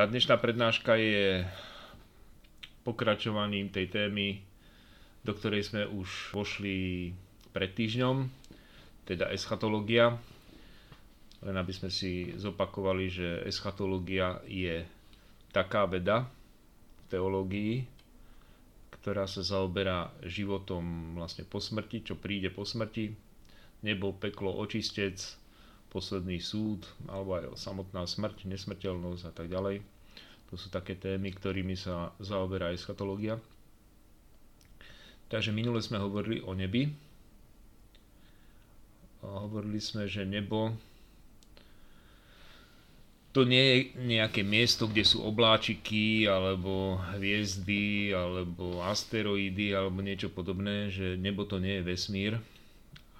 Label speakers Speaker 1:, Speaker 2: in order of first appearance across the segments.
Speaker 1: Tá dnešná prednáška je pokračovaním tej témy, do ktorej sme už vošli pred týždňom, teda eschatológia. Len aby sme si zopakovali, že eschatológia je taká veda v teológii, ktorá sa zaoberá životom vlastne po smrti, čo príde po smrti, nebo, peklo, očistec, posledný súd, alebo aj samotná smrť, nesmrteľnosť a tak ďalej. To sú také témy, ktorými sa zaoberá eschatológia. Takže minule sme hovorili o nebi. Hovorili sme, že nebo to nie je nejaké miesto, kde sú obláčiky, alebo hviezdy, alebo asteroidy, alebo niečo podobné, že nebo to nie je vesmír,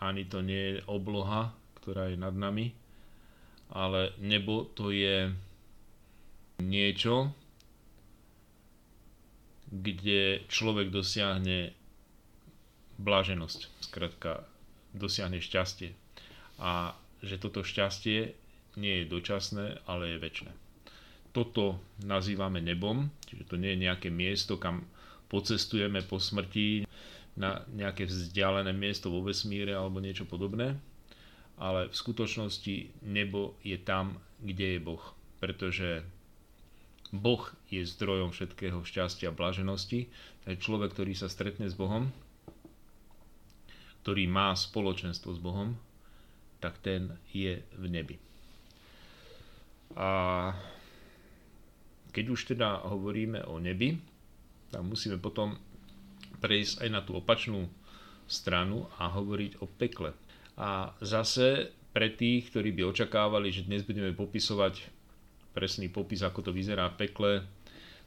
Speaker 1: ani to nie je obloha, ktorá je nad nami, ale nebo to je niečo, kde človek dosiahne bláženosť, skratka dosiahne šťastie. A že toto šťastie nie je dočasné, ale je väčšie. Toto nazývame nebom, čiže to nie je nejaké miesto, kam pocestujeme po smrti na nejaké vzdialené miesto vo vesmíre alebo niečo podobné, ale v skutočnosti nebo je tam, kde je Boh, pretože Boh je zdrojom všetkého šťastia a blaženosti. Človek, ktorý sa stretne s Bohom, ktorý má spoločenstvo s Bohom, tak ten je v nebi. A keď už teda hovoríme o nebi, tak musíme potom prejsť aj na tú opačnú stranu a hovoriť o pekle. A zase pre tých, ktorí by očakávali, že dnes budeme popisovať presný popis, ako to vyzerá v pekle,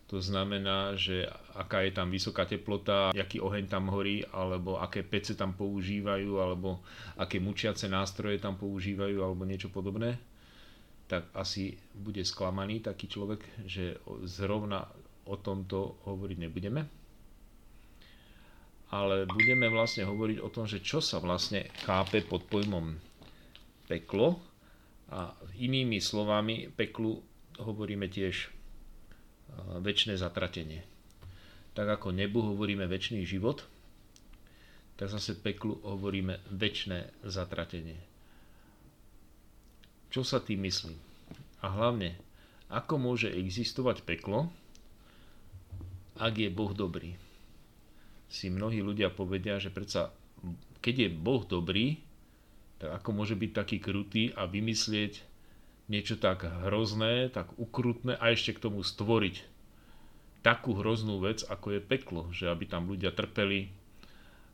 Speaker 1: to znamená, že aká je tam vysoká teplota, aký oheň tam horí, alebo aké pece tam používajú, alebo aké mučiace nástroje tam používajú, alebo niečo podobné tak asi bude sklamaný taký človek, že zrovna o tomto hovoriť nebudeme. Ale budeme vlastne hovoriť o tom, že čo sa vlastne chápe pod pojmom peklo a inými slovami peklu hovoríme tiež väčšie zatratenie. Tak ako nebu hovoríme väčší život, tak zase peklu hovoríme väčšie zatratenie čo sa tým myslí. A hlavne, ako môže existovať peklo, ak je Boh dobrý. Si mnohí ľudia povedia, že predsa, keď je Boh dobrý, tak ako môže byť taký krutý a vymyslieť niečo tak hrozné, tak ukrutné a ešte k tomu stvoriť takú hroznú vec, ako je peklo, že aby tam ľudia trpeli,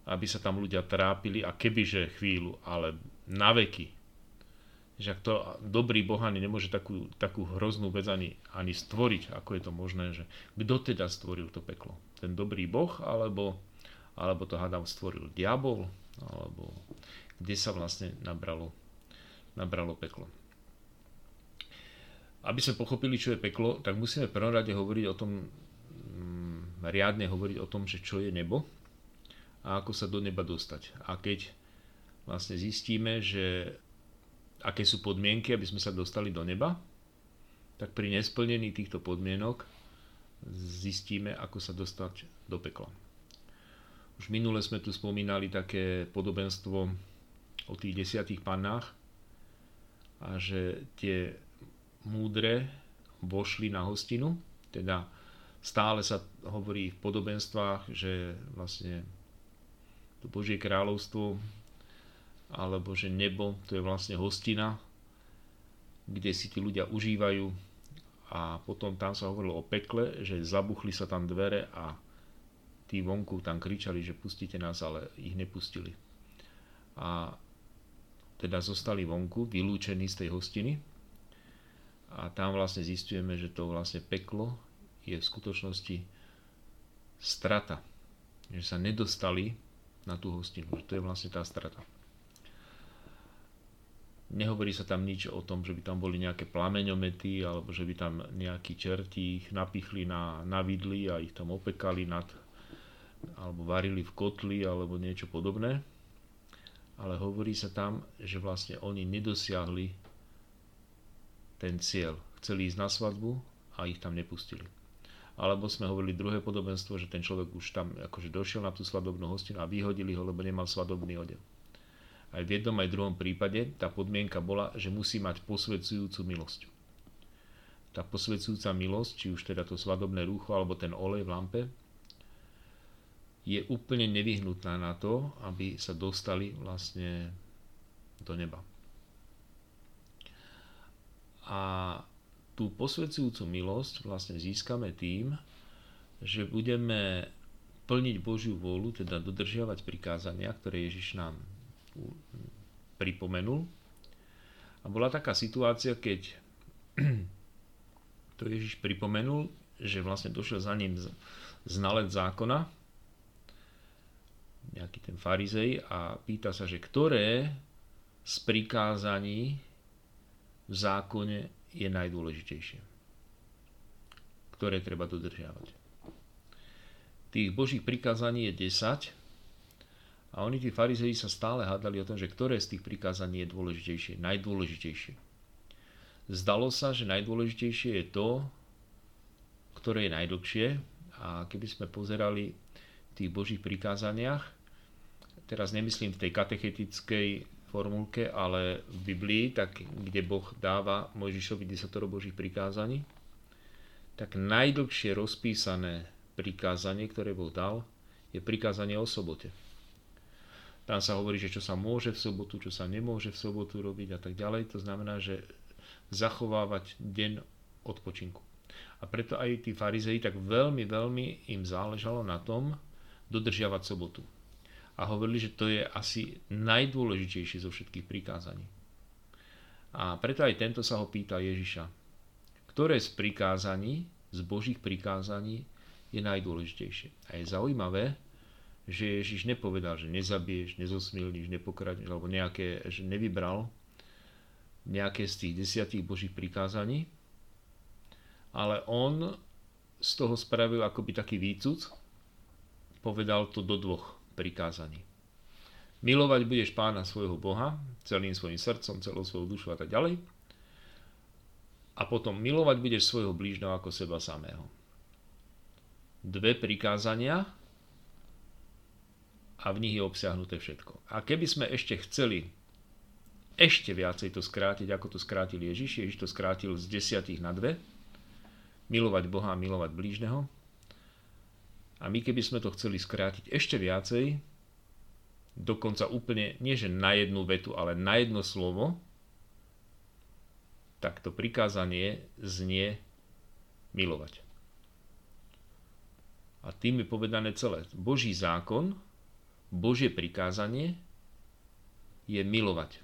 Speaker 1: aby sa tam ľudia trápili a kebyže chvíľu, ale na veky, že ak to dobrý Boh ani nemôže takú, takú hroznú vec ani, ani stvoriť, ako je to možné, že kto teda stvoril to peklo? Ten dobrý Boh, alebo, alebo to hádam stvoril diabol, alebo kde sa vlastne nabralo, nabralo peklo. Aby sme pochopili, čo je peklo, tak musíme v prvom rade hovoriť o tom, mm, riadne hovoriť o tom, že čo je nebo a ako sa do neba dostať. A keď vlastne zistíme, že aké sú podmienky, aby sme sa dostali do neba, tak pri nesplnení týchto podmienok zistíme, ako sa dostať do pekla. Už minule sme tu spomínali také podobenstvo o tých desiatých pannách a že tie múdre vošli na hostinu, teda stále sa hovorí v podobenstvách, že vlastne to Božie kráľovstvo alebo že nebo to je vlastne hostina, kde si tí ľudia užívajú. A potom tam sa hovorilo o pekle, že zabuchli sa tam dvere a tí vonku tam kričali, že pustite nás, ale ich nepustili. A teda zostali vonku, vylúčení z tej hostiny a tam vlastne zistujeme, že to vlastne peklo je v skutočnosti strata. Že sa nedostali na tú hostinu. Že to je vlastne tá strata. Nehovorí sa tam nič o tom, že by tam boli nejaké plameňomety alebo že by tam nejakí čerti ich napichli na, na vidli a ich tam opekali nad, alebo varili v kotli alebo niečo podobné. Ale hovorí sa tam, že vlastne oni nedosiahli ten cieľ. Chceli ísť na svadbu, a ich tam nepustili. Alebo sme hovorili druhé podobenstvo, že ten človek už tam akože došiel na tú svadobnú hostinu a vyhodili ho, lebo nemal svadobný odev. Aj v jednom, aj v druhom prípade tá podmienka bola, že musí mať posvedzujúcu milosť. Tá posvedzujúca milosť, či už teda to svadobné rúcho alebo ten olej v lampe, je úplne nevyhnutná na to, aby sa dostali vlastne do neba. A tú posvedzujúcu milosť vlastne získame tým, že budeme plniť Božiu vôľu, teda dodržiavať prikázania, ktoré Ježiš nám pripomenul. A bola taká situácia, keď to Ježiš pripomenul, že vlastne došiel za ním znalec zákona, nejaký ten farizej a pýta sa, že ktoré z prikázaní v zákone je najdôležitejšie. Ktoré treba dodržiavať. Tých božích prikázaní je 10 a oni, tí farizei, sa stále hádali o tom, že ktoré z tých prikázaní je dôležitejšie, najdôležitejšie. Zdalo sa, že najdôležitejšie je to, ktoré je najdlhšie a keby sme pozerali v tých božích prikázaniach, teraz nemyslím v tej katechetickej formulke, ale v Biblii, tak kde Boh dáva Mojžišovi desatoro Božích prikázaní, tak najdlhšie rozpísané prikázanie, ktoré Boh dal, je prikázanie o sobote. Tam sa hovorí, že čo sa môže v sobotu, čo sa nemôže v sobotu robiť a tak ďalej. To znamená, že zachovávať deň odpočinku. A preto aj tí farizei tak veľmi, veľmi im záležalo na tom dodržiavať sobotu a hovorili, že to je asi najdôležitejšie zo všetkých prikázaní. A preto aj tento sa ho pýta Ježiša. Ktoré z prikázaní, z Božích prikázaní je najdôležitejšie? A je zaujímavé, že Ježiš nepovedal, že nezabiješ, nezosmilníš, nepokradneš, alebo nejaké, že nevybral nejaké z tých desiatých Božích prikázaní, ale on z toho spravil akoby taký výcud, povedal to do dvoch prikázaní. Milovať budeš pána svojho Boha celým svojim srdcom, celou svojou dušou a tak ďalej. A potom milovať budeš svojho blížneho ako seba samého. Dve prikázania a v nich je obsiahnuté všetko. A keby sme ešte chceli ešte viacej to skrátiť, ako to skrátil Ježiš, Ježiš to skrátil z desiatých na dve, milovať Boha a milovať blížneho, a my keby sme to chceli skrátiť ešte viacej, dokonca úplne, nie že na jednu vetu, ale na jedno slovo, tak to prikázanie znie milovať. A tým je povedané celé. Boží zákon, Božie prikázanie je milovať.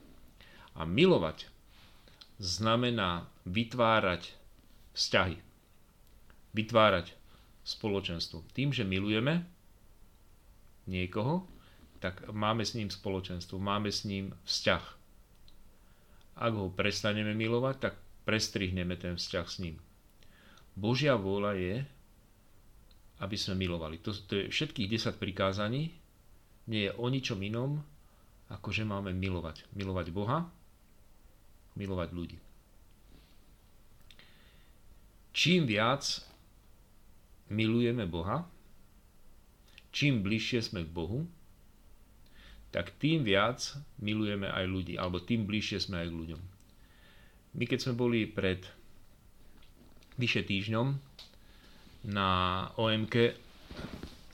Speaker 1: A milovať znamená vytvárať vzťahy. Vytvárať spoločenstvo. Tým, že milujeme niekoho, tak máme s ním spoločenstvo, máme s ním vzťah. Ak ho prestaneme milovať, tak prestrihneme ten vzťah s ním. Božia vôľa je, aby sme milovali. To, to je všetkých 10 prikázaní, nie je o ničom inom, ako že máme milovať. Milovať Boha, milovať ľudí. Čím viac milujeme Boha, čím bližšie sme k Bohu, tak tým viac milujeme aj ľudí, alebo tým bližšie sme aj k ľuďom. My keď sme boli pred vyše týždňom na OMK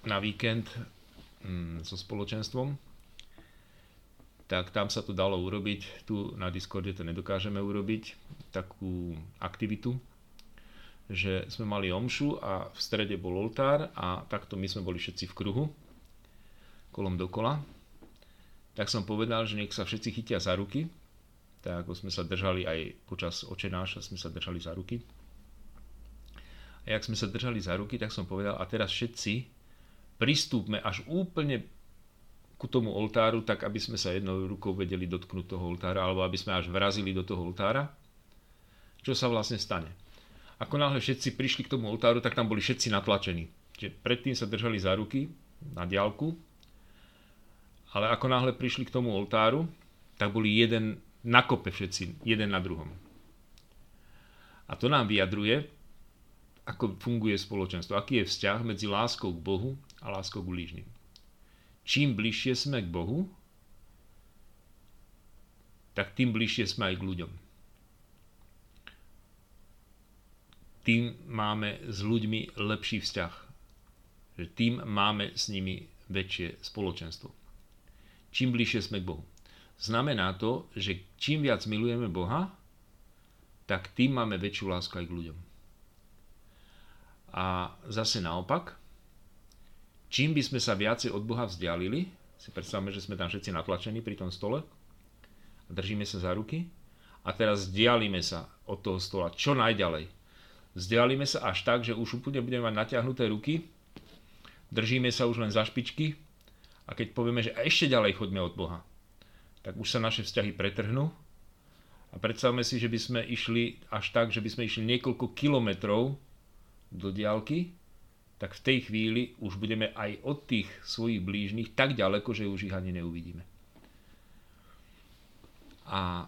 Speaker 1: na víkend mm, so spoločenstvom, tak tam sa to dalo urobiť, tu na Discorde to nedokážeme urobiť, takú aktivitu, že sme mali omšu a v strede bol oltár a takto my sme boli všetci v kruhu, kolom dokola. Tak som povedal, že nech sa všetci chytia za ruky, tak ako sme sa držali aj počas očenáša, sme sa držali za ruky. A jak sme sa držali za ruky, tak som povedal, a teraz všetci pristúpme až úplne ku tomu oltáru, tak aby sme sa jednou rukou vedeli dotknúť toho oltára, alebo aby sme až vrazili do toho oltára. Čo sa vlastne stane? Ako náhle všetci prišli k tomu oltáru, tak tam boli všetci natlačení. Čiže predtým sa držali za ruky na diálku, ale ako náhle prišli k tomu oltáru, tak boli jeden na kope všetci, jeden na druhom. A to nám vyjadruje, ako funguje spoločenstvo, aký je vzťah medzi láskou k Bohu a láskou k blížnym. Čím bližšie sme k Bohu, tak tým bližšie sme aj k ľuďom. Tým máme s ľuďmi lepší vzťah. Že tým máme s nimi väčšie spoločenstvo. Čím bližšie sme k Bohu. Znamená to, že čím viac milujeme Boha, tak tým máme väčšiu lásku aj k ľuďom. A zase naopak, čím by sme sa viacej od Boha vzdialili, si predstavme, že sme tam všetci natlačení pri tom stole držíme sa za ruky a teraz vzdialíme sa od toho stola čo najďalej. Vzdialíme sa až tak, že už úplne budeme mať natiahnuté ruky, držíme sa už len za špičky. A keď povieme, že ešte ďalej choďme od Boha, tak už sa naše vzťahy pretrhnú. A predstavme si, že by sme išli až tak, že by sme išli niekoľko kilometrov do diálky, tak v tej chvíli už budeme aj od tých svojich blížnych tak ďaleko, že už ich ani neuvidíme. A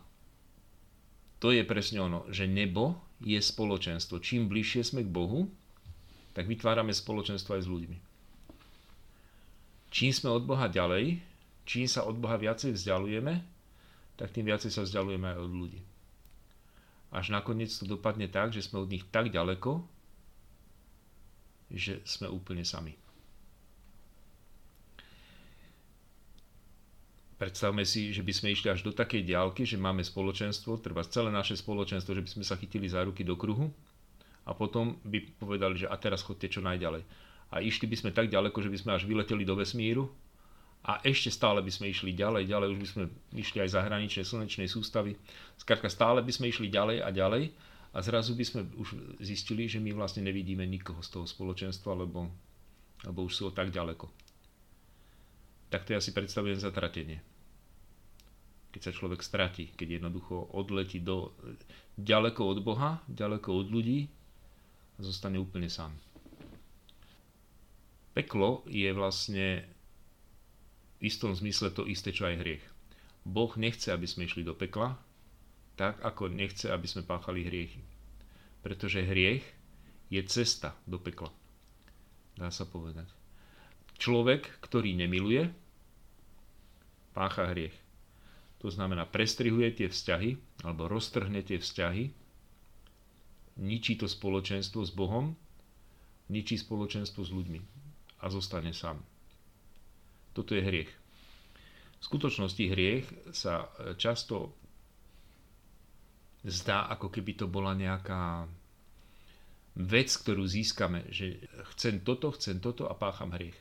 Speaker 1: to je presne ono, že nebo je spoločenstvo. Čím bližšie sme k Bohu, tak vytvárame spoločenstvo aj s ľuďmi. Čím sme od Boha ďalej, čím sa od Boha viacej vzdialujeme, tak tým viacej sa vzdialujeme aj od ľudí. Až nakoniec to dopadne tak, že sme od nich tak ďaleko, že sme úplne sami. Predstavme si, že by sme išli až do takej diálky, že máme spoločenstvo, treba celé naše spoločenstvo, že by sme sa chytili za ruky do kruhu a potom by povedali, že a teraz chodte čo najďalej. A išli by sme tak ďaleko, že by sme až vyleteli do vesmíru a ešte stále by sme išli ďalej, ďalej, už by sme išli aj za hraničné slnečnej sústavy. Skrátka stále by sme išli ďalej a ďalej a zrazu by sme už zistili, že my vlastne nevidíme nikoho z toho spoločenstva, lebo, lebo už sú tak ďaleko. Tak to ja si predstavujem zatratenie. Keď sa človek stratí, keď jednoducho odletí do, ďaleko od Boha, ďaleko od ľudí a zostane úplne sám. Peklo je vlastne istom zmysle to isté, čo aj hriech. Boh nechce, aby sme išli do pekla, tak ako nechce, aby sme páchali hriechy. Pretože hriech je cesta do pekla. Dá sa povedať. Človek, ktorý nemiluje, pácha hriech. To znamená, prestrihuje tie vzťahy, alebo roztrhne tie vzťahy, ničí to spoločenstvo s Bohom, ničí spoločenstvo s ľuďmi a zostane sám. Toto je hriech. V skutočnosti hriech sa e, často zdá, ako keby to bola nejaká vec, ktorú získame, že chcem toto, chcem toto a pácham hriech.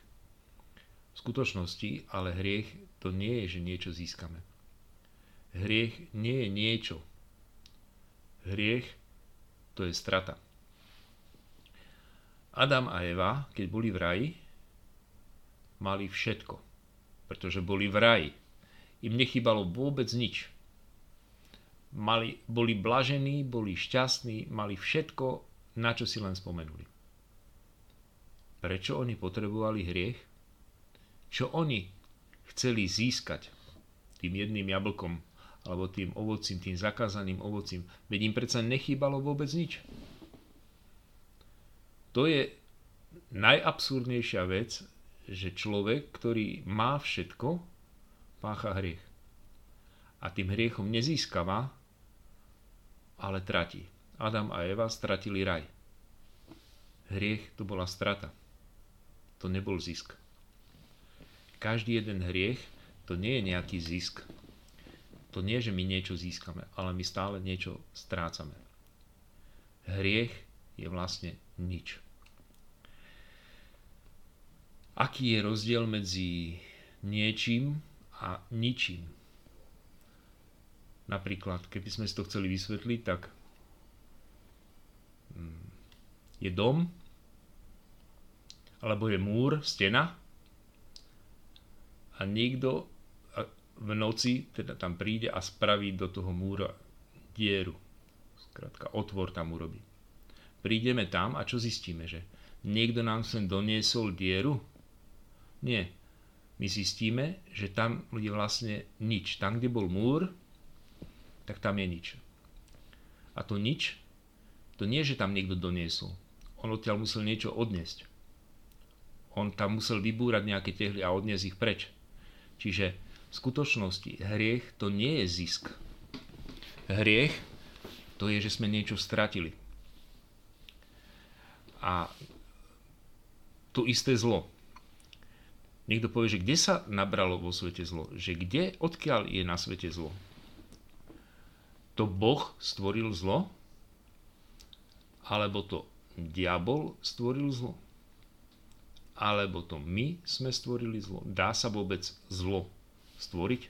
Speaker 1: V skutočnosti ale hriech to nie je, že niečo získame. Hriech nie je niečo. Hriech to je strata. Adam a Eva, keď boli v raji, mali všetko, pretože boli v raji. Im nechybalo vôbec nič. Mali, boli blažení, boli šťastní, mali všetko, na čo si len spomenuli. Prečo oni potrebovali hriech? Čo oni chceli získať tým jedným jablkom alebo tým ovocím, tým zakázaným ovocím? Veď im predsa nechýbalo vôbec nič. To je najabsurdnejšia vec, že človek, ktorý má všetko, pácha hriech. A tým hriechom nezískava, ale tratí. Adam a Eva stratili raj. Hriech to bola strata. To nebol zisk. Každý jeden hriech to nie je nejaký zisk. To nie, že my niečo získame, ale my stále niečo strácame. Hriech je vlastne nič. Aký je rozdiel medzi niečím a ničím? Napríklad, keby sme si to chceli vysvetliť, tak mm, je dom, alebo je múr, stena a niekto v noci teda tam príde a spraví do toho múra dieru. Skrátka, otvor tam urobí. Prídeme tam a čo zistíme? Že niekto nám sem doniesol dieru? Nie. My zistíme, že tam je vlastne nič. Tam, kde bol múr, tak tam je nič. A to nič, to nie, že tam niekto doniesol. on odtiaľ musel niečo odniesť. On tam musel vybúrať nejaké tehly a odniesť ich preč. Čiže v skutočnosti hriech to nie je zisk. Hriech to je, že sme niečo stratili. A to isté zlo. Niekto povie, že kde sa nabralo vo svete zlo? Že kde, odkiaľ je na svete zlo? To Boh stvoril zlo? Alebo to diabol stvoril zlo? Alebo to my sme stvorili zlo? Dá sa vôbec zlo stvoriť?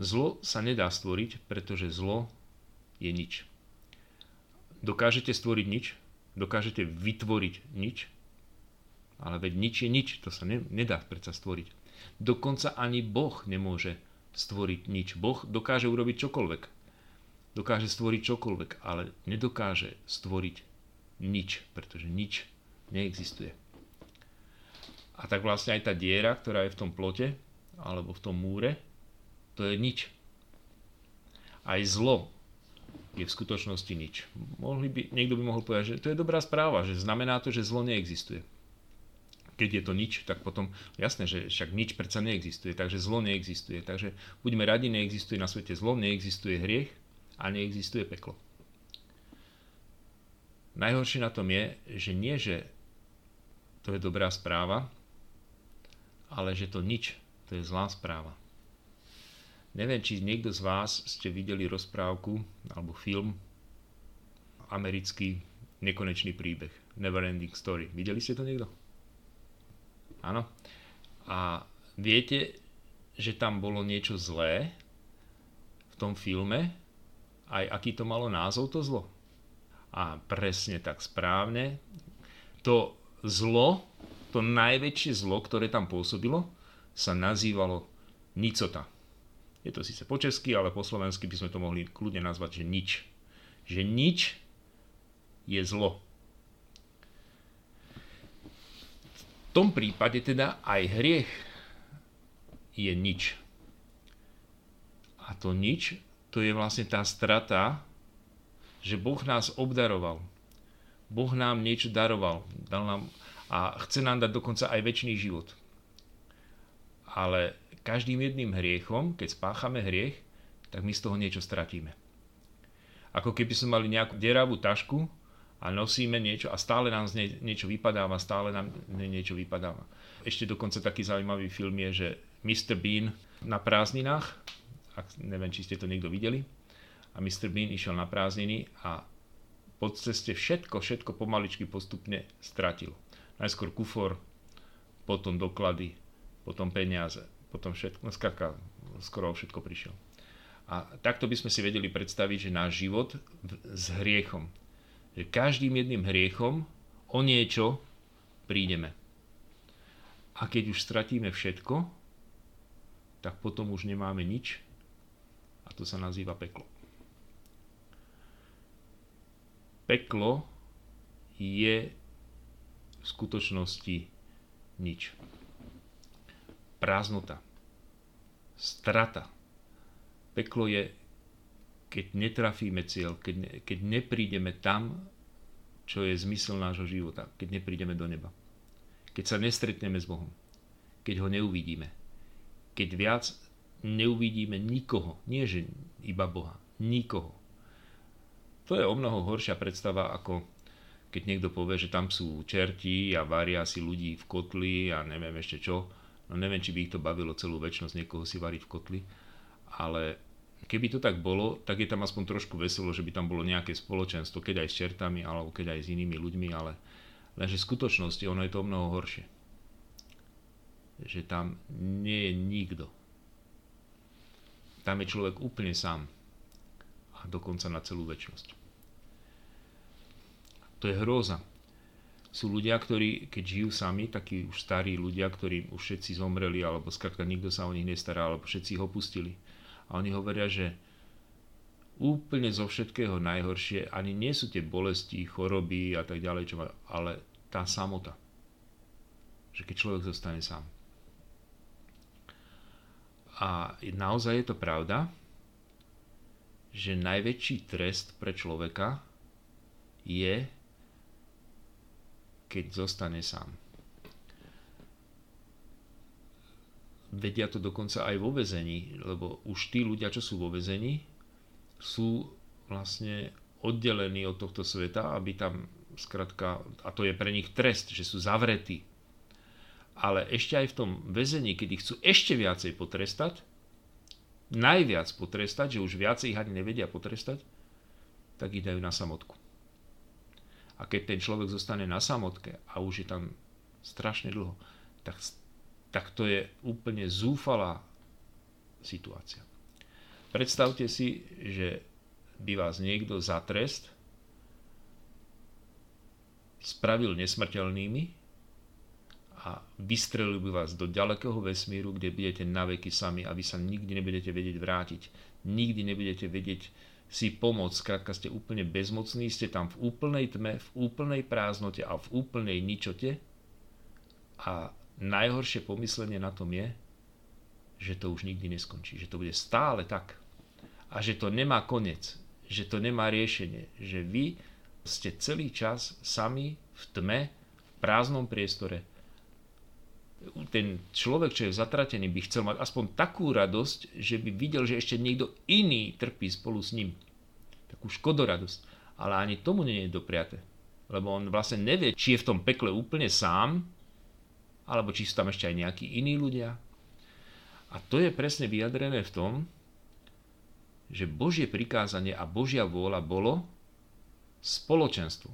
Speaker 1: Zlo sa nedá stvoriť, pretože zlo je nič. Dokážete stvoriť nič? Dokážete vytvoriť nič? Ale veď nič je nič, to sa ne, nedá predsa stvoriť. Dokonca ani Boh nemôže stvoriť nič. Boh dokáže urobiť čokoľvek. Dokáže stvoriť čokoľvek, ale nedokáže stvoriť nič, pretože nič neexistuje. A tak vlastne aj tá diera, ktorá je v tom plote, alebo v tom múre, to je nič. Aj zlo je v skutočnosti nič. Mohli by, niekto by mohol povedať, že to je dobrá správa, že znamená to, že zlo neexistuje keď je to nič, tak potom jasné, že však nič predsa neexistuje, takže zlo neexistuje. Takže buďme radi, neexistuje na svete zlo, neexistuje hriech a neexistuje peklo. Najhoršie na tom je, že nie, že to je dobrá správa, ale že to nič, to je zlá správa. Neviem, či niekto z vás ste videli rozprávku alebo film americký nekonečný príbeh, Neverending Story. Videli ste to niekto? Áno. A viete, že tam bolo niečo zlé v tom filme, aj aký to malo názov to zlo. A presne tak správne. To zlo, to najväčšie zlo, ktoré tam pôsobilo, sa nazývalo nicota. Je to síce po česky, ale po slovensky by sme to mohli kľudne nazvať, že nič. Že nič je zlo. V tom prípade teda aj hriech je nič. A to nič, to je vlastne tá strata, že Boh nás obdaroval. Boh nám niečo daroval. Dal nám, a chce nám dať dokonca aj väčší život. Ale každým jedným hriechom, keď spáchame hriech, tak my z toho niečo stratíme. Ako keby sme mali nejakú deravú tašku a nosíme niečo a stále nám z nej niečo vypadáva, stále nám niečo vypadáva. Ešte dokonca taký zaujímavý film je, že Mr. Bean na prázdninách, ak, neviem, či ste to niekto videli, a Mr. Bean išiel na prázdniny a po ceste všetko, všetko pomaličky postupne stratil. Najskôr kufor, potom doklady, potom peniaze, potom všetko, no skoro všetko prišiel. A takto by sme si vedeli predstaviť, že náš život s hriechom, že každým jedným hriechom o niečo prídeme. A keď už stratíme všetko, tak potom už nemáme nič a to sa nazýva peklo. Peklo je v skutočnosti nič. Prázdnota. Strata. Peklo je keď netrafíme cieľ, keď, ne, keď neprídeme tam, čo je zmysel nášho života, keď neprídeme do neba. Keď sa nestretneme s Bohom. Keď ho neuvidíme. Keď viac neuvidíme nikoho. Nie, že iba Boha. Nikoho. To je o mnoho horšia predstava, ako keď niekto povie, že tam sú čerti a varia si ľudí v kotli a neviem ešte čo. No neviem, či by ich to bavilo celú väčšnosť niekoho si variť v kotli. Ale keby to tak bolo, tak je tam aspoň trošku veselo, že by tam bolo nejaké spoločenstvo, keď aj s čertami, alebo keď aj s inými ľuďmi, ale lenže v skutočnosti ono je to mnoho horšie. Že tam nie je nikto. Tam je človek úplne sám. Dokonca na celú väčšnosť. To je hrôza. Sú ľudia, ktorí, keď žijú sami, takí už starí ľudia, ktorí už všetci zomreli, alebo skrátka nikto sa o nich nestará, alebo všetci ich opustili a oni hovoria, že úplne zo všetkého najhoršie ani nie sú tie bolesti, choroby a tak ďalej, čo má, ale tá samota. Že keď človek zostane sám. A naozaj je to pravda, že najväčší trest pre človeka je, keď zostane sám. Vedia to dokonca aj vo vezení, lebo už tí ľudia, čo sú vo vezení, sú vlastne oddelení od tohto sveta, aby tam skratka, a to je pre nich trest, že sú zavretí. Ale ešte aj v tom väzení, kedy chcú ešte viacej potrestať, najviac potrestať, že už viacej ich ani nevedia potrestať, tak ich dajú na samotku. A keď ten človek zostane na samotke a už je tam strašne dlho, tak, tak to je úplne zúfalá situácia. Predstavte si, že by vás niekto za trest spravil nesmrteľnými a vystrelil by vás do ďalekého vesmíru, kde budete na veky sami a vy sa nikdy nebudete vedieť vrátiť. Nikdy nebudete vedieť si pomôcť. Skrátka ste úplne bezmocní, ste tam v úplnej tme, v úplnej prázdnote a v úplnej ničote. A najhoršie pomyslenie na tom je, že to už nikdy neskončí. Že to bude stále tak. A že to nemá koniec. Že to nemá riešenie. Že vy ste celý čas sami v tme, v prázdnom priestore. Ten človek, čo je zatratený, by chcel mať aspoň takú radosť, že by videl, že ešte niekto iný trpí spolu s ním. Takú škodoradosť. Ale ani tomu nie je dopriate. Lebo on vlastne nevie, či je v tom pekle úplne sám, alebo či sú tam ešte aj nejakí iní ľudia. A to je presne vyjadrené v tom, že Božie prikázanie a Božia vôľa bolo spoločenstvo.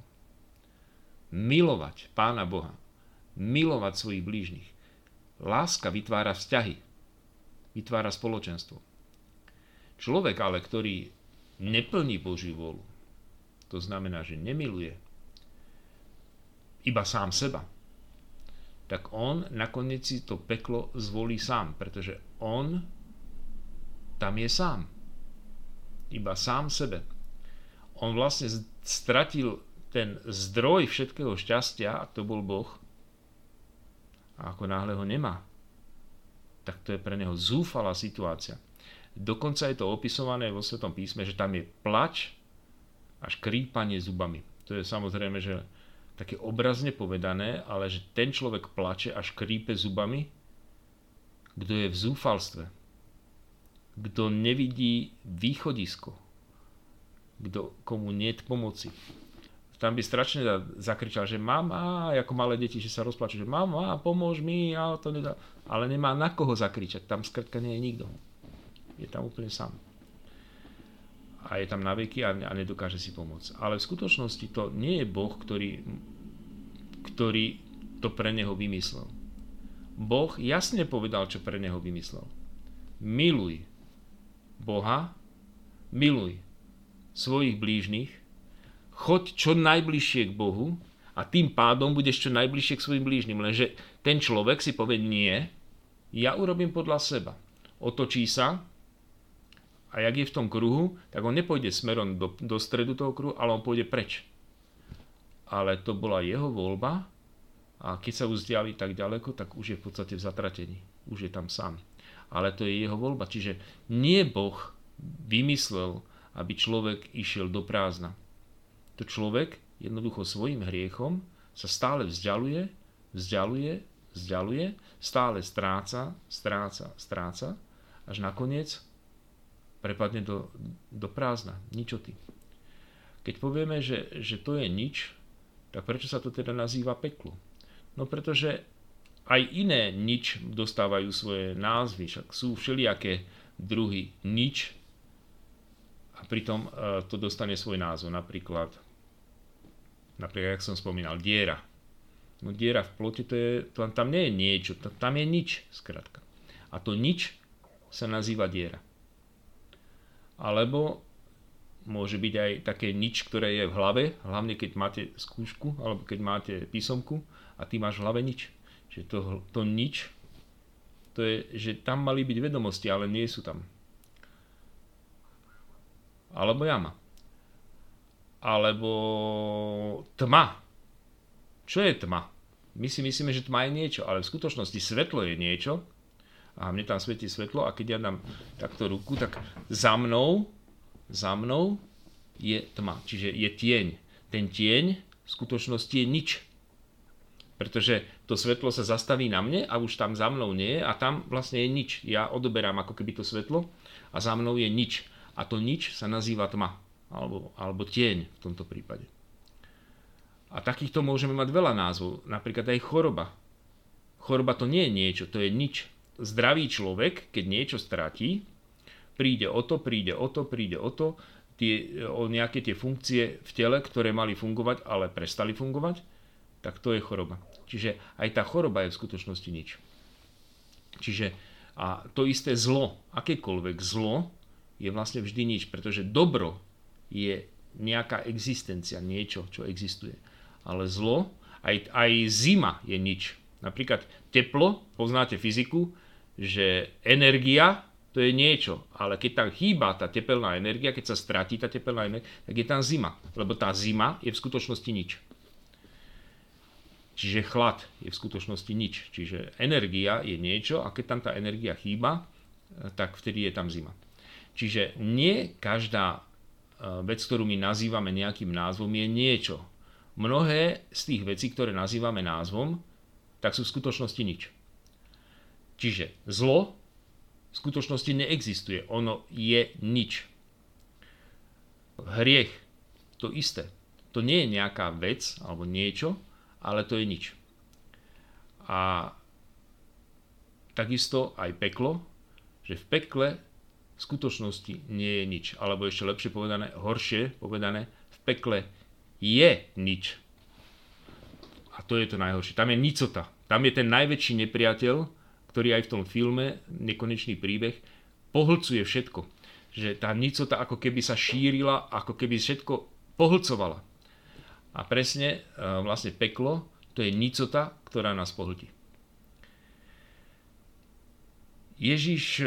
Speaker 1: Milovať Pána Boha. Milovať svojich blížnych. Láska vytvára vzťahy, vytvára spoločenstvo. Človek ale, ktorý neplní Božiu volu, to znamená, že nemiluje iba sám seba, tak on nakoniec si to peklo zvolí sám, pretože on tam je sám. Iba sám sebe. On vlastne stratil ten zdroj všetkého šťastia, a to bol Boh, a ako náhle ho nemá, tak to je pre neho zúfalá situácia. Dokonca je to opisované vo Svetom písme, že tam je plač a škrípanie zubami. To je samozrejme, že také obrazne povedané, ale že ten človek plače a škrípe zubami, kto je v zúfalstve, kto nevidí východisko, kto komu nie pomoci tam by strašne zakričal, že mama, ako malé deti, že sa rozplačú, že mama, pomôž mi, a to nedá. Ale nemá na koho zakričať, tam skrtka nie je nikto. Je tam úplne sám. A je tam na veky a, a nedokáže si pomôcť. Ale v skutočnosti to nie je Boh, ktorý, ktorý to pre neho vymyslel. Boh jasne povedal, čo pre neho vymyslel. Miluj Boha, miluj svojich blížnych choď čo najbližšie k Bohu a tým pádom budeš čo najbližšie k svojim blížnym. Lenže ten človek si povie, nie, ja urobím podľa seba. Otočí sa a jak je v tom kruhu, tak on nepôjde smerom do, do stredu toho kruhu, ale on pôjde preč. Ale to bola jeho voľba a keď sa už vzdiali tak ďaleko, tak už je v podstate v zatratení. Už je tam sám. Ale to je jeho voľba. Čiže nie Boh vymyslel, aby človek išiel do prázdna to človek jednoducho svojim hriechom sa stále vzdialuje, vzdialuje, vzdialuje, stále stráca, stráca, stráca, až nakoniec prepadne do, do prázdna, ničoty. Keď povieme, že, že to je nič, tak prečo sa to teda nazýva peklo? No pretože aj iné nič dostávajú svoje názvy, však sú všelijaké druhy nič a pritom e, to dostane svoj názov, napríklad Napríklad, jak som spomínal, diera. No diera v plote, to je, to, tam nie je niečo, to, tam je nič, skrátka. A to nič sa nazýva diera. Alebo môže byť aj také nič, ktoré je v hlave, hlavne keď máte skúšku, alebo keď máte písomku a ty máš v hlave nič. Čiže to, to nič, to je, že tam mali byť vedomosti, ale nie sú tam. Alebo jama alebo tma. Čo je tma? My si myslíme, že tma je niečo, ale v skutočnosti svetlo je niečo a mne tam svieti svetlo a keď ja dám takto ruku, tak za mnou, za mnou je tma, čiže je tieň. Ten tieň v skutočnosti je nič. Pretože to svetlo sa zastaví na mne a už tam za mnou nie je a tam vlastne je nič. Ja odoberám ako keby to svetlo a za mnou je nič. A to nič sa nazýva tma. Alebo, alebo tieň v tomto prípade. A takýchto môžeme mať veľa názvov. Napríklad aj choroba. Choroba to nie je niečo, to je nič. Zdravý človek, keď niečo stratí, príde o to, príde o to, príde o to, tie, o nejaké tie funkcie v tele, ktoré mali fungovať, ale prestali fungovať, tak to je choroba. Čiže aj tá choroba je v skutočnosti nič. Čiže a to isté zlo, akékoľvek zlo, je vlastne vždy nič, pretože dobro je nejaká existencia, niečo, čo existuje. Ale zlo, aj, aj zima je nič. Napríklad teplo, poznáte fyziku, že energia to je niečo, ale keď tam chýba tá tepelná energia, keď sa stratí tá tepelná energia, tak je tam zima, lebo tá zima je v skutočnosti nič. Čiže chlad je v skutočnosti nič. Čiže energia je niečo a keď tam tá energia chýba, tak vtedy je tam zima. Čiže nie každá vec, ktorú my nazývame nejakým názvom, je niečo. Mnohé z tých vecí, ktoré nazývame názvom, tak sú v skutočnosti nič. Čiže zlo v skutočnosti neexistuje. Ono je nič. Hriech, to isté. To nie je nejaká vec alebo niečo, ale to je nič. A takisto aj peklo, že v pekle v skutočnosti nie je nič. Alebo ešte lepšie povedané, horšie povedané, v pekle je nič. A to je to najhoršie. Tam je nicota. Tam je ten najväčší nepriateľ, ktorý aj v tom filme, nekonečný príbeh, pohlcuje všetko. Že tá nicota ako keby sa šírila, ako keby všetko pohlcovala. A presne e, vlastne peklo, to je nicota, ktorá nás pohltí. Ježiš e,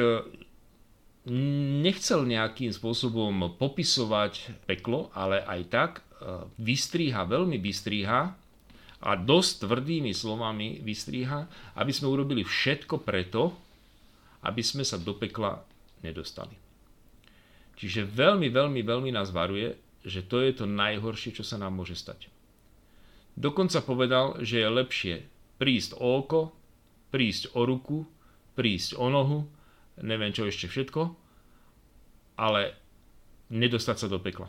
Speaker 1: nechcel nejakým spôsobom popisovať peklo, ale aj tak e, vystríha, veľmi vystríha a dosť tvrdými slovami vystríha, aby sme urobili všetko preto, aby sme sa do pekla nedostali. Čiže veľmi, veľmi, veľmi nás varuje, že to je to najhoršie, čo sa nám môže stať. Dokonca povedal, že je lepšie prísť o oko, prísť o ruku, prísť o nohu, neviem čo ešte všetko, ale nedostať sa do pekla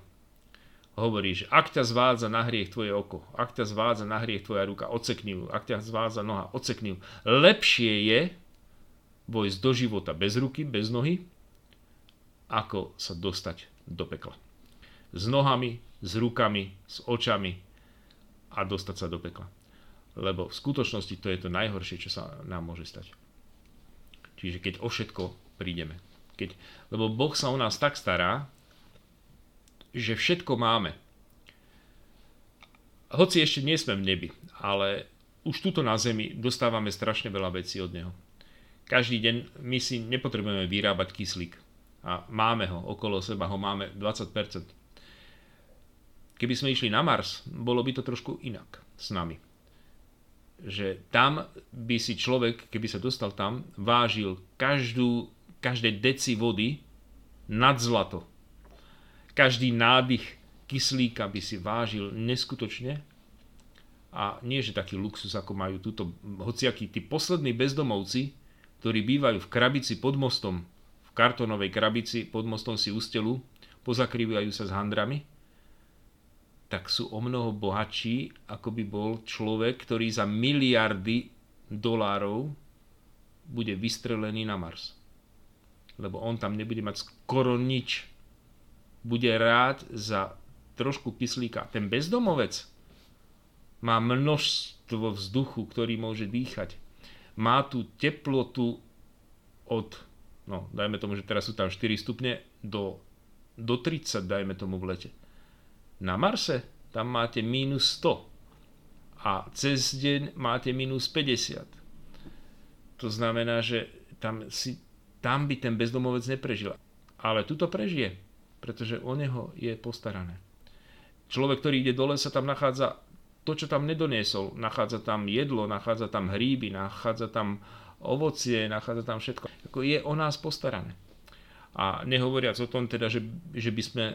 Speaker 1: hovorí, že ak ťa zvádza na hriech tvoje oko, ak ťa zvádza na hriech tvoja ruka, ocekni ju, ak ťa zvádza noha, ocekni ju. Lepšie je vojsť do života bez ruky, bez nohy, ako sa dostať do pekla. S nohami, s rukami, s očami a dostať sa do pekla. Lebo v skutočnosti to je to najhoršie, čo sa nám môže stať. Čiže keď o všetko prídeme. Keď, lebo Boh sa o nás tak stará, že všetko máme. Hoci ešte nie sme v nebi, ale už tuto na Zemi dostávame strašne veľa vecí od Neho. Každý deň my si nepotrebujeme vyrábať kyslík. A máme ho, okolo seba ho máme 20%. Keby sme išli na Mars, bolo by to trošku inak s nami. Že tam by si človek, keby sa dostal tam, vážil každú, každé deci vody nad zlato. Každý nádych kyslíka by si vážil neskutočne. A nie, že taký luxus, ako majú túto hociakí tí poslední bezdomovci, ktorí bývajú v krabici pod mostom, v kartonovej krabici pod mostom si ustelu, pozakrývajú sa s handrami, tak sú o mnoho bohatší, ako by bol človek, ktorý za miliardy dolárov bude vystrelený na Mars. Lebo on tam nebude mať skoro nič bude rád za trošku kyslíka. Ten bezdomovec má množstvo vzduchu, ktorý môže dýchať. Má tú teplotu od, no dajme tomu, že teraz sú tam 4 stupne, do, do 30, dajme tomu v lete. Na Marse tam máte minus 100 a cez deň máte minus 50. To znamená, že tam, si, tam by ten bezdomovec neprežil. Ale tuto prežije pretože o neho je postarané. Človek, ktorý ide dole, sa tam nachádza to, čo tam nedoniesol. Nachádza tam jedlo, nachádza tam hríby, nachádza tam ovocie, nachádza tam všetko. Je o nás postarané. A nehovoriac o tom teda, že, že by sme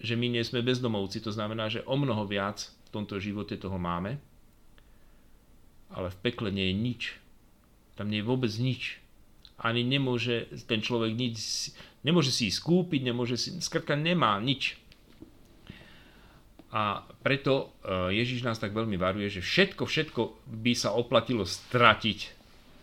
Speaker 1: že my nie sme bezdomovci, to znamená, že o mnoho viac v tomto živote toho máme. ale v pekle nie je nič. Tam nie je vôbec nič. Ani nemôže ten človek nič, nemôže si ich skúpiť, nemôže si, skratka nemá nič. A preto e, Ježiš nás tak veľmi varuje, že všetko, všetko by sa oplatilo stratiť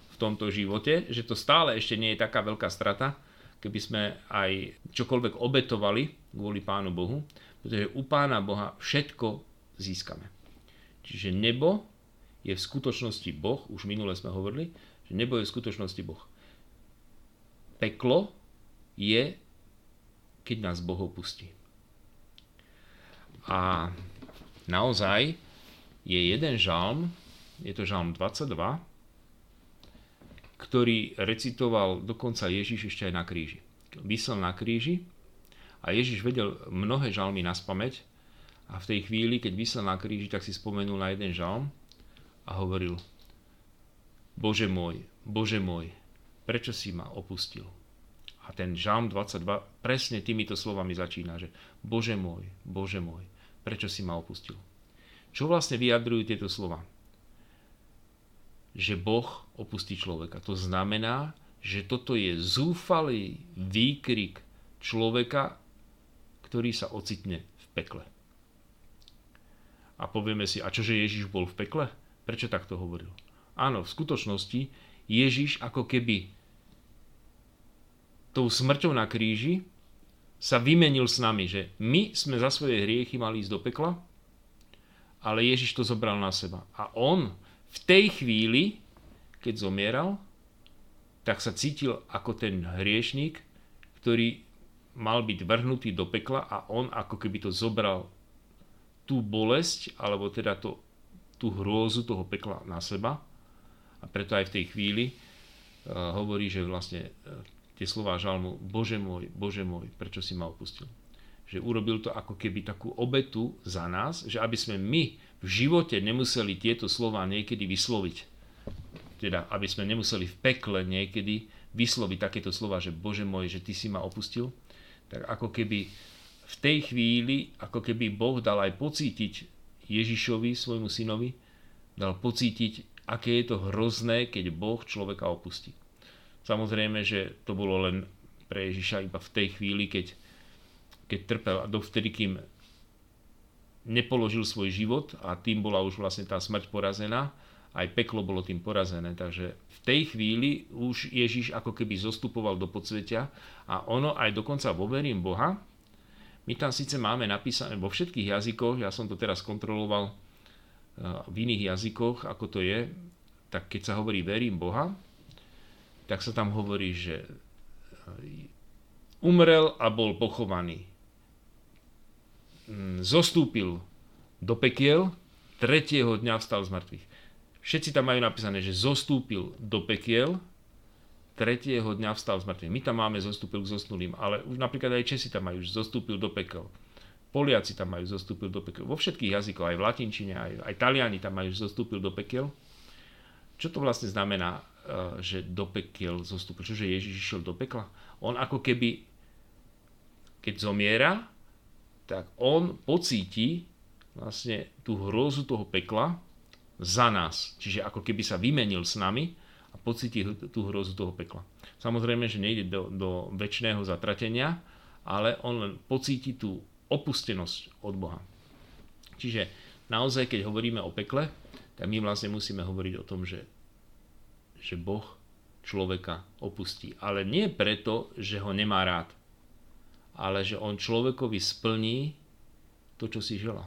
Speaker 1: v tomto živote, že to stále ešte nie je taká veľká strata, keby sme aj čokoľvek obetovali kvôli Pánu Bohu, pretože u Pána Boha všetko získame. Čiže nebo je v skutočnosti Boh, už minule sme hovorili, že nebo je v skutočnosti Boh. Peklo je, keď nás Boh opustí. A naozaj je jeden žalm, je to žalm 22, ktorý recitoval dokonca Ježiš ešte aj na kríži. Vysel na kríži a Ježiš vedel mnohé žalmy na spameť a v tej chvíli, keď vysel na kríži, tak si spomenul na jeden žalm a hovoril Bože môj, Bože môj, prečo si ma opustil? A ten žalm 22 presne týmito slovami začína, že Bože môj, Bože môj, prečo si ma opustil? Čo vlastne vyjadrujú tieto slova? Že Boh opustí človeka. To znamená, že toto je zúfalý výkrik človeka, ktorý sa ocitne v pekle. A povieme si, a čože Ježiš bol v pekle? Prečo takto hovoril? Áno, v skutočnosti Ježiš ako keby tou smrťou na kríži sa vymenil s nami, že my sme za svoje hriechy mali ísť do pekla, ale Ježiš to zobral na seba. A on v tej chvíli, keď zomieral, tak sa cítil ako ten hriešník, ktorý mal byť vrhnutý do pekla a on ako keby to zobral tú bolesť, alebo teda to, tú hrôzu toho pekla na seba. A preto aj v tej chvíli uh, hovorí, že vlastne uh, tie slová žalmu, Bože môj, Bože môj, prečo si ma opustil? Že urobil to ako keby takú obetu za nás, že aby sme my v živote nemuseli tieto slova niekedy vysloviť. Teda, aby sme nemuseli v pekle niekedy vysloviť takéto slova, že Bože môj, že Ty si ma opustil. Tak ako keby v tej chvíli, ako keby Boh dal aj pocítiť Ježišovi, svojmu synovi, dal pocítiť, aké je to hrozné, keď Boh človeka opustí. Samozrejme, že to bolo len pre Ježiša iba v tej chvíli, keď, keď trpel a dovtedy, kým nepoložil svoj život a tým bola už vlastne tá smrť porazená, aj peklo bolo tým porazené. Takže v tej chvíli už Ježiš ako keby zostupoval do podsvetia a ono aj dokonca vo verím Boha, my tam síce máme napísané vo všetkých jazykoch, ja som to teraz kontroloval eh, v iných jazykoch, ako to je, tak keď sa hovorí verím Boha, tak sa tam hovorí, že umrel a bol pochovaný. Mm, zostúpil do pekiel, tretieho dňa vstal z mŕtvych. Všetci tam majú napísané, že zostúpil do pekiel, tretieho dňa vstal z mŕtvych. My tam máme zostúpil k zosnulým, ale už napríklad aj Česi tam majú, že zostúpil do pekel. Poliaci tam majú zostúpil do pekel. Vo všetkých jazykoch, aj v latinčine, aj, aj Taliani tam majú, že zostúpil do pekel. Čo to vlastne znamená? Eh, že do pekiel zostúpil. Čože Ježiš išiel do pekla? On ako keby, keď zomiera, tak on pocíti vlastne tú hrozu toho pekla za nás. Čiže ako keby sa vymenil s nami a pocíti tú hrozu toho pekla. Samozrejme, že nejde do, do väčšného zatratenia, ale on len pocíti tú opustenosť od Boha. Čiže naozaj, keď hovoríme o pekle, tak my vlastne musíme hovoriť o tom, že že Boh človeka opustí. Ale nie preto, že ho nemá rád, ale že on človekovi splní to, čo si želá.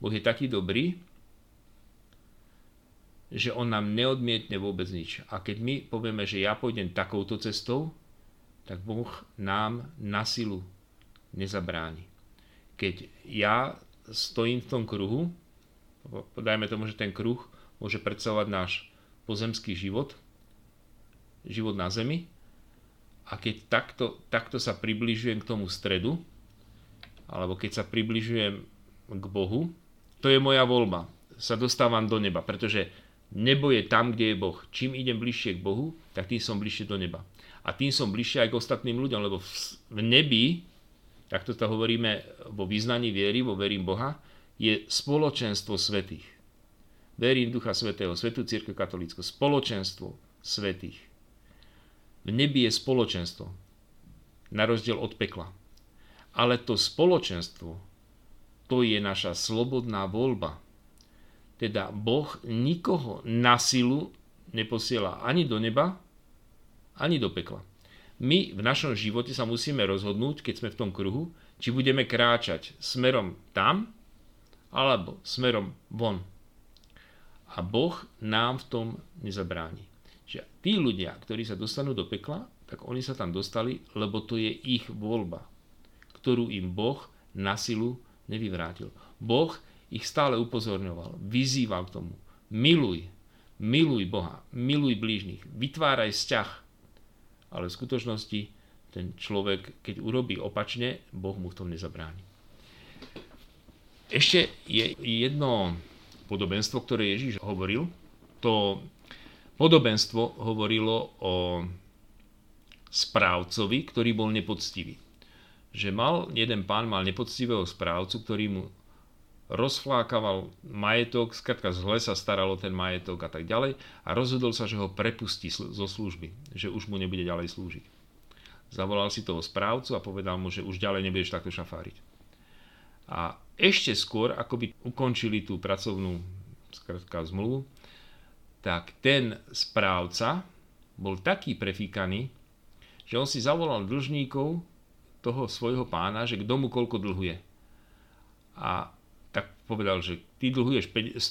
Speaker 1: Boh je taký dobrý, že on nám neodmietne vôbec nič. A keď my povieme, že ja pôjdem takouto cestou, tak Boh nám na silu nezabráni. Keď ja stojím v tom kruhu, dajme tomu, že ten kruh môže predstavovať náš pozemský život, život na Zemi. A keď takto, takto sa približujem k tomu stredu, alebo keď sa približujem k Bohu, to je moja voľba. Sa dostávam do neba, pretože nebo je tam, kde je Boh. Čím idem bližšie k Bohu, tak tým som bližšie do neba. A tým som bližšie aj k ostatným ľuďom, lebo v nebi, takto to hovoríme vo význaní viery, vo verím Boha, je spoločenstvo svetých. verím Ducha Svetého, Svetú Církev katolícku, spoločenstvo svetých. V nebi je spoločenstvo, na rozdiel od pekla. Ale to spoločenstvo, to je naša slobodná voľba. Teda Boh nikoho na silu neposiela ani do neba, ani do pekla. My v našom živote sa musíme rozhodnúť, keď sme v tom kruhu, či budeme kráčať smerom tam, alebo smerom von. A Boh nám v tom nezabráni. Že tí ľudia, ktorí sa dostanú do pekla, tak oni sa tam dostali, lebo to je ich voľba, ktorú im Boh na silu nevyvrátil. Boh ich stále upozorňoval, vyzýval k tomu. Miluj, miluj Boha, miluj blížnych, vytváraj vzťah. Ale v skutočnosti ten človek, keď urobí opačne, Boh mu v tom nezabráni. Ešte je jedno podobenstvo, ktoré Ježíš hovoril. To podobenstvo hovorilo o správcovi, ktorý bol nepoctivý. Že mal, jeden pán mal nepoctivého správcu, ktorý mu rozflákaval majetok, skratka zle sa staralo ten majetok a tak ďalej a rozhodol sa, že ho prepustí zo služby, že už mu nebude ďalej slúžiť. Zavolal si toho správcu a povedal mu, že už ďalej nebudeš takto šafáriť. A ešte skôr, ako by ukončili tú pracovnú skratka, zmluvu, tak ten správca bol taký prefíkaný, že on si zavolal dlžníkov toho svojho pána, že k domu koľko dlhuje. A povedal, že ty dlhuješ 100,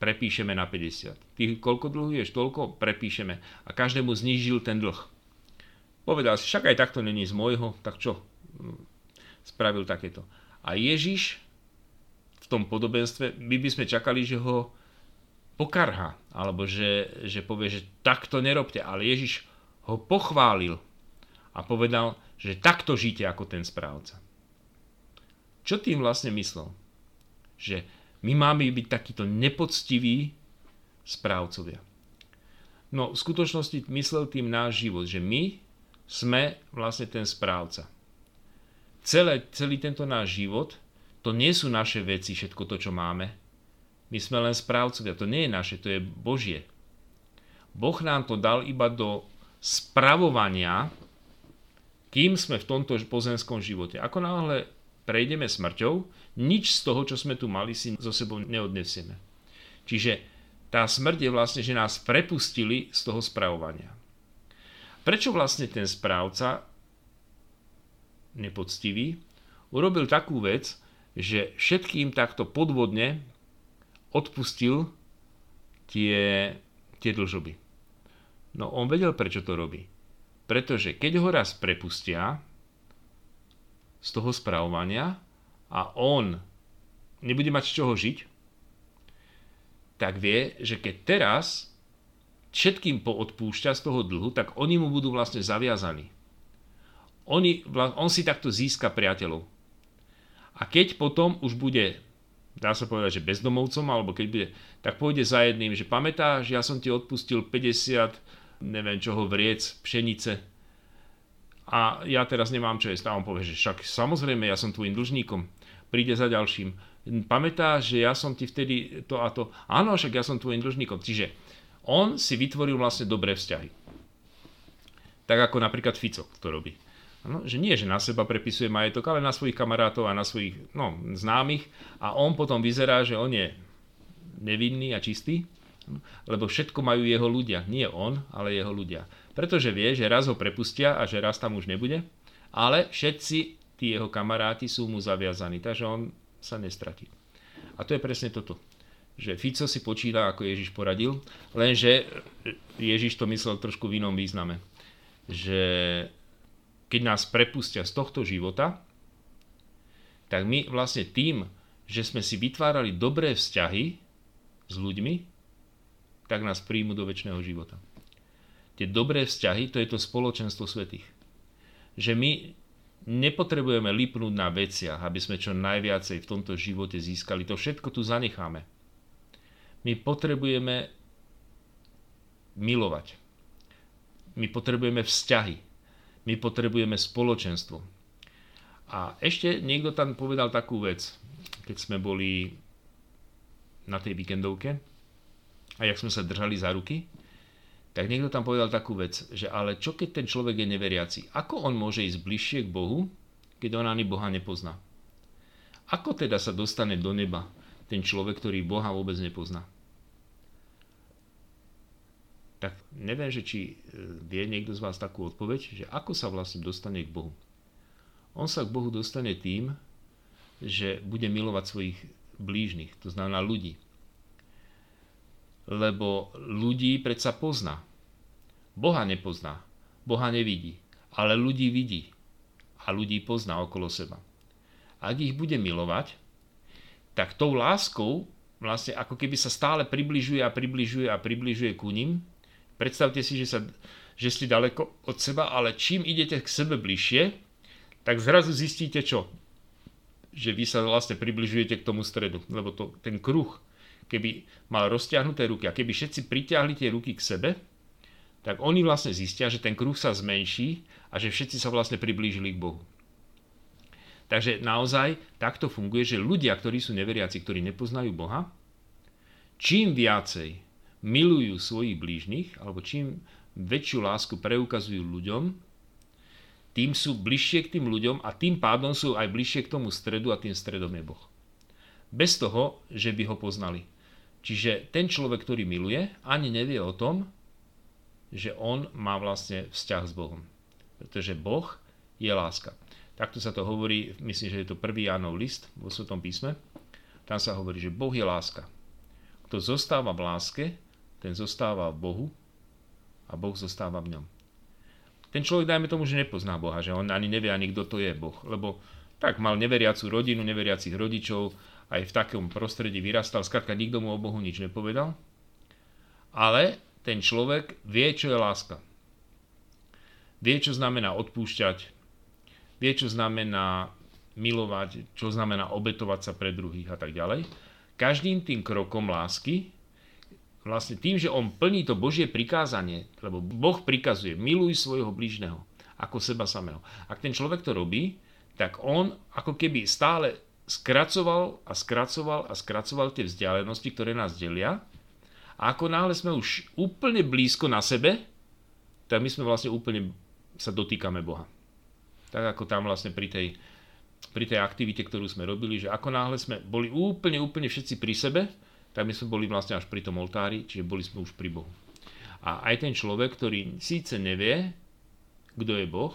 Speaker 1: prepíšeme na 50. Ty koľko dlhuješ, toľko prepíšeme. A každému znížil ten dlh. Povedal si, však aj takto není z môjho, tak čo? Spravil takéto. A Ježiš v tom podobenstve, my by sme čakali, že ho pokarha, alebo že, že povie, že takto nerobte, ale Ježiš ho pochválil a povedal, že takto žite ako ten správca. Čo tým vlastne myslel? Že my máme byť takíto nepoctiví správcovia. No v skutočnosti myslel tým náš život, že my sme vlastne ten správca celé, celý tento náš život, to nie sú naše veci, všetko to, čo máme. My sme len správcovia, to nie je naše, to je Božie. Boh nám to dal iba do spravovania, kým sme v tomto pozemskom živote. Ako náhle prejdeme smrťou, nič z toho, čo sme tu mali, si zo sebou neodnesieme. Čiže tá smrť je vlastne, že nás prepustili z toho spravovania. Prečo vlastne ten správca nepoctivý, urobil takú vec, že všetkým takto podvodne odpustil tie, tie dlžoby. No on vedel, prečo to robí. Pretože keď ho raz prepustia z toho správania a on nebude mať z čoho žiť, tak vie, že keď teraz všetkým poodpúšťa z toho dlhu, tak oni mu budú vlastne zaviazaní oni, on si takto získa priateľov. A keď potom už bude, dá sa povedať, že bezdomovcom, alebo keď bude, tak pôjde za jedným, že pamätáš, ja som ti odpustil 50, neviem čoho, vriec, pšenice a ja teraz nemám čo jesť. A on povie, že však samozrejme, ja som tvojim dlžníkom. Príde za ďalším. Pamätáš, že ja som ti vtedy to a to. Áno, však ja som tvojim dlžníkom. Čiže on si vytvoril vlastne dobré vzťahy. Tak ako napríklad Fico to robí. No, že nie, že na seba prepisuje majetok, ale na svojich kamarátov a na svojich no, známych a on potom vyzerá, že on je nevinný a čistý, lebo všetko majú jeho ľudia. Nie on, ale jeho ľudia. Pretože vie, že raz ho prepustia a že raz tam už nebude, ale všetci tí jeho kamaráti sú mu zaviazaní, takže on sa nestratí. A to je presne toto. Že Fico si počíta, ako Ježiš poradil, lenže Ježiš to myslel trošku v inom význame. Že keď nás prepustia z tohto života, tak my vlastne tým, že sme si vytvárali dobré vzťahy s ľuďmi, tak nás príjmu do väčšného života. Tie dobré vzťahy, to je to spoločenstvo svetých. Že my nepotrebujeme lipnúť na veciach, aby sme čo najviacej v tomto živote získali. To všetko tu zanecháme. My potrebujeme milovať. My potrebujeme vzťahy my potrebujeme spoločenstvo. A ešte niekto tam povedal takú vec, keď sme boli na tej víkendovke, a jak sme sa držali za ruky, tak niekto tam povedal takú vec, že ale čo keď ten človek je neveriaci? Ako on môže ísť bližšie k Bohu, keď on ani Boha nepozná? Ako teda sa dostane do neba ten človek, ktorý Boha vôbec nepozná? Tak neviem, že či e, vie niekto z vás takú odpoveď, že ako sa vlastne dostane k Bohu. On sa k Bohu dostane tým, že bude milovať svojich blížnych, to znamená ľudí lebo ľudí predsa pozná. Boha nepozná, Boha nevidí, ale ľudí vidí a ľudí pozná okolo seba. Ak ich bude milovať, tak tou láskou vlastne ako keby sa stále približuje a približuje a približuje ku ním. Predstavte si, že, sa, že ste daleko od seba, ale čím idete k sebe bližšie, tak zrazu zistíte čo? Že vy sa vlastne približujete k tomu stredu, lebo to, ten kruh keby mal rozťahnuté ruky a keby všetci pritiahli tie ruky k sebe, tak oni vlastne zistia, že ten kruh sa zmenší a že všetci sa vlastne priblížili k Bohu. Takže naozaj takto funguje, že ľudia, ktorí sú neveriaci, ktorí nepoznajú Boha, čím viacej milujú svojich blížnych, alebo čím väčšiu lásku preukazujú ľuďom, tým sú bližšie k tým ľuďom a tým pádom sú aj bližšie k tomu stredu a tým stredom je Boh. Bez toho, že by ho poznali. Čiže ten človek, ktorý miluje, ani nevie o tom, že on má vlastne vzťah s Bohom. Pretože Boh je láska. Takto sa to hovorí, myslím, že je to prvý Jánov list vo Svetom písme. Tam sa hovorí, že Boh je láska. Kto zostáva v láske, ten zostáva v Bohu a Boh zostáva v ňom. Ten človek, dajme tomu, že nepozná Boha, že on ani nevie ani kto to je Boh, lebo tak mal neveriacú rodinu, neveriacich rodičov, aj v takom prostredí vyrastal, skrátka nikto mu o Bohu nič nepovedal. Ale ten človek vie, čo je láska. Vie, čo znamená odpúšťať, vie, čo znamená milovať, čo znamená obetovať sa pre druhých a tak ďalej. Každým tým krokom lásky, vlastne tým, že on plní to Božie prikázanie, lebo Boh prikazuje, miluj svojho blížneho ako seba samého. Ak ten človek to robí, tak on ako keby stále skracoval a skracoval a skracoval tie vzdialenosti, ktoré nás delia. A ako náhle sme už úplne blízko na sebe, tak my sme vlastne úplne sa dotýkame Boha. Tak ako tam vlastne pri tej, pri tej aktivite, ktorú sme robili, že ako náhle sme boli úplne, úplne všetci pri sebe, tak my sme boli vlastne až pri tom oltári, čiže boli sme už pri Bohu. A aj ten človek, ktorý síce nevie, kto je Boh,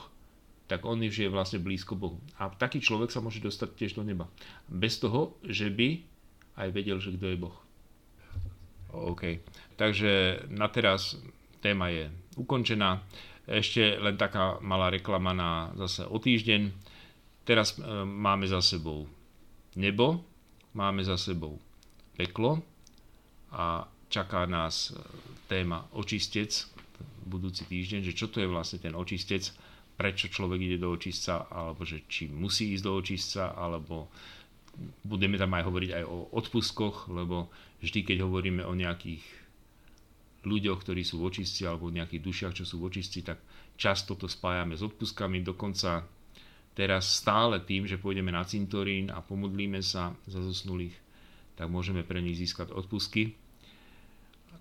Speaker 1: tak on už je vlastne blízko Bohu. A taký človek sa môže dostať tiež do neba. Bez toho, že by aj vedel, že kto je Boh. OK. Takže na teraz téma je ukončená. Ešte len taká malá reklama na zase o týždeň. Teraz e, máme za sebou nebo, máme za sebou peklo a čaká nás e, téma očistec budúci týždeň, že čo to je vlastne ten očistec prečo človek ide do očistca, alebo že či musí ísť do očistca, alebo budeme tam aj hovoriť aj o odpustkoch, lebo vždy, keď hovoríme o nejakých ľuďoch, ktorí sú v očistci, alebo o nejakých dušiach, čo sú v očistci, tak často to spájame s odpustkami, dokonca teraz stále tým, že pôjdeme na cintorín a pomodlíme sa za zosnulých, tak môžeme pre nich získať odpustky.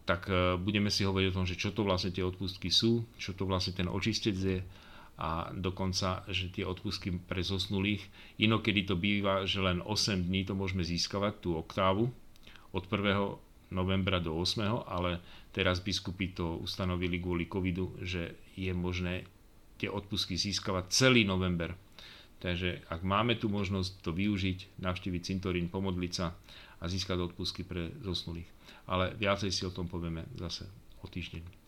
Speaker 1: Tak e, budeme si hovoriť o tom, že čo to vlastne tie odpustky sú, čo to vlastne ten očistec je, a dokonca, že tie odpustky pre zosnulých, inokedy to býva, že len 8 dní to môžeme získavať, tú oktávu, od 1. novembra do 8. ale teraz biskupy to ustanovili kvôli covidu, že je možné tie odpustky získavať celý november. Takže ak máme tu možnosť to využiť, navštíviť cintorín, pomodliť sa a získať odpustky pre zosnulých. Ale viacej si o tom povieme zase o týždeň.